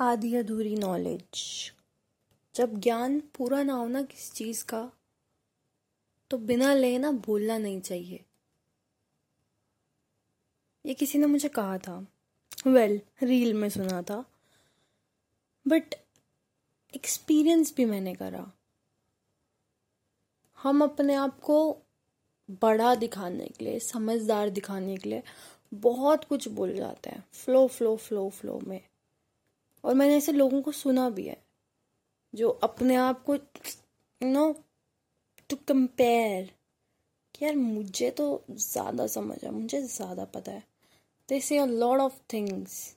आधी अधूरी नॉलेज जब ज्ञान पूरा ना हो ना किसी चीज़ का तो बिना ले ना बोलना नहीं चाहिए। ये किसी ने मुझे कहा था। वेल well, रील में सुना था। बट एक्सपीरियंस भी मैंने करा। हम अपने आप को बड़ा दिखाने के लिए समझदार दिखाने के लिए बहुत कुछ बोल जाते हैं। फ्लो फ्लो फ्लो फ्लो में। और मैंने ऐसे लोगों को सुना भी है, जो अपने आप को नो टू कंपेयर कि यार मुझे तो ज़्यादा समझ है, मुझे ज़्यादा पता है। They say a lot of things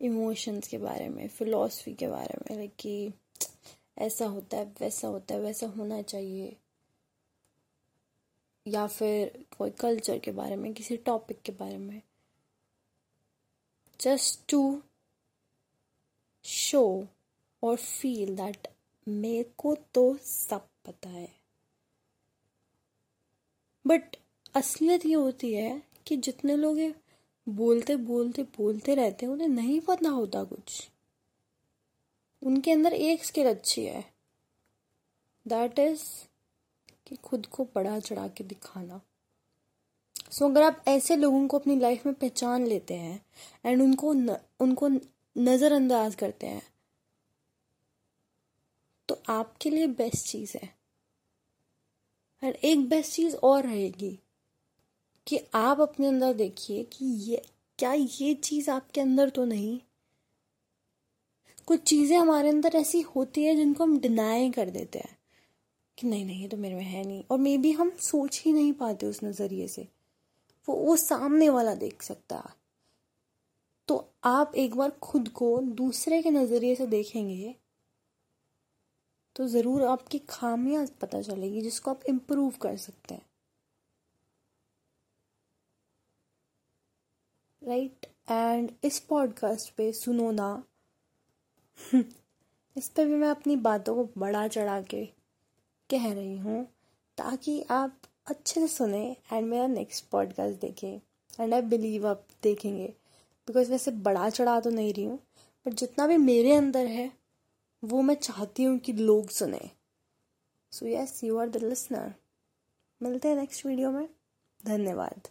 emotions के बारे में फिलोसफी के बारे में लाइक कि ऐसा होता है, वैसा होता है, वैसा होना चाहिए। या फिर कोई कल्चर के बारे में, किसी टॉपिक के बारे में। जस्ट टू शो और फील दैट मेरे को तो सब पता है। बट असलियत ये होती है कि जितने लोग बोलते बोलते बोलते रहते हैं उन्हें नहीं पता होता कुछ। उनके अंदर एक स्किल अच्छी है। दैट इज़ कि खुद को बड़ा चढ़ा के दिखाना। सो so, अगर आप ऐसे लोगों को अपनी लाइफ में पहचान लेते हैं एंड उनको न, उनको नज़रअंदाज करते हैं। तो आपके लिए बेस्ट चीज़ है। और एक बेस्ट चीज़ और रहेगी कि आप अपने अंदर देखिए कि ये, क्या ये चीज़ आपके अंदर तो नहीं? कुछ चीज़ें हमारे अंदर ऐसी होती है जिनको हम डिनाई कर देते हैं कि नहीं नहीं, ये तो मेरे में है नहीं। और मे बी हम सोच ही नहीं पाते उस नज़रिए से। वो वो सामने वाला देख सकता है। तो आप एक बार खुद को दूसरे के नज़रिए से देखेंगे तो ज़रूर आपकी खामियाँ पता चलेगी जिसको आप इम्प्रूव कर सकते हैं। राइट एंड इस पॉडकास्ट पे सुनो ना। इस पे भी मैं अपनी बातों को बड़ा चढ़ा के कह रही हूँ, ताकि आप अच्छे से सुने एंड मेरा नेक्स्ट पॉडकास्ट देखें। एंड आई बिलीव आप देखेंगे। बिकॉज़ वैसे बड़ा चढ़ा तो नहीं रही हूँ बट जितना भी मेरे अंदर है, वो मैं चाहती हूँ कि लोग सुने। So yes you are the listener मिलते हैं नेक्स्ट वीडियो में। धन्यवाद।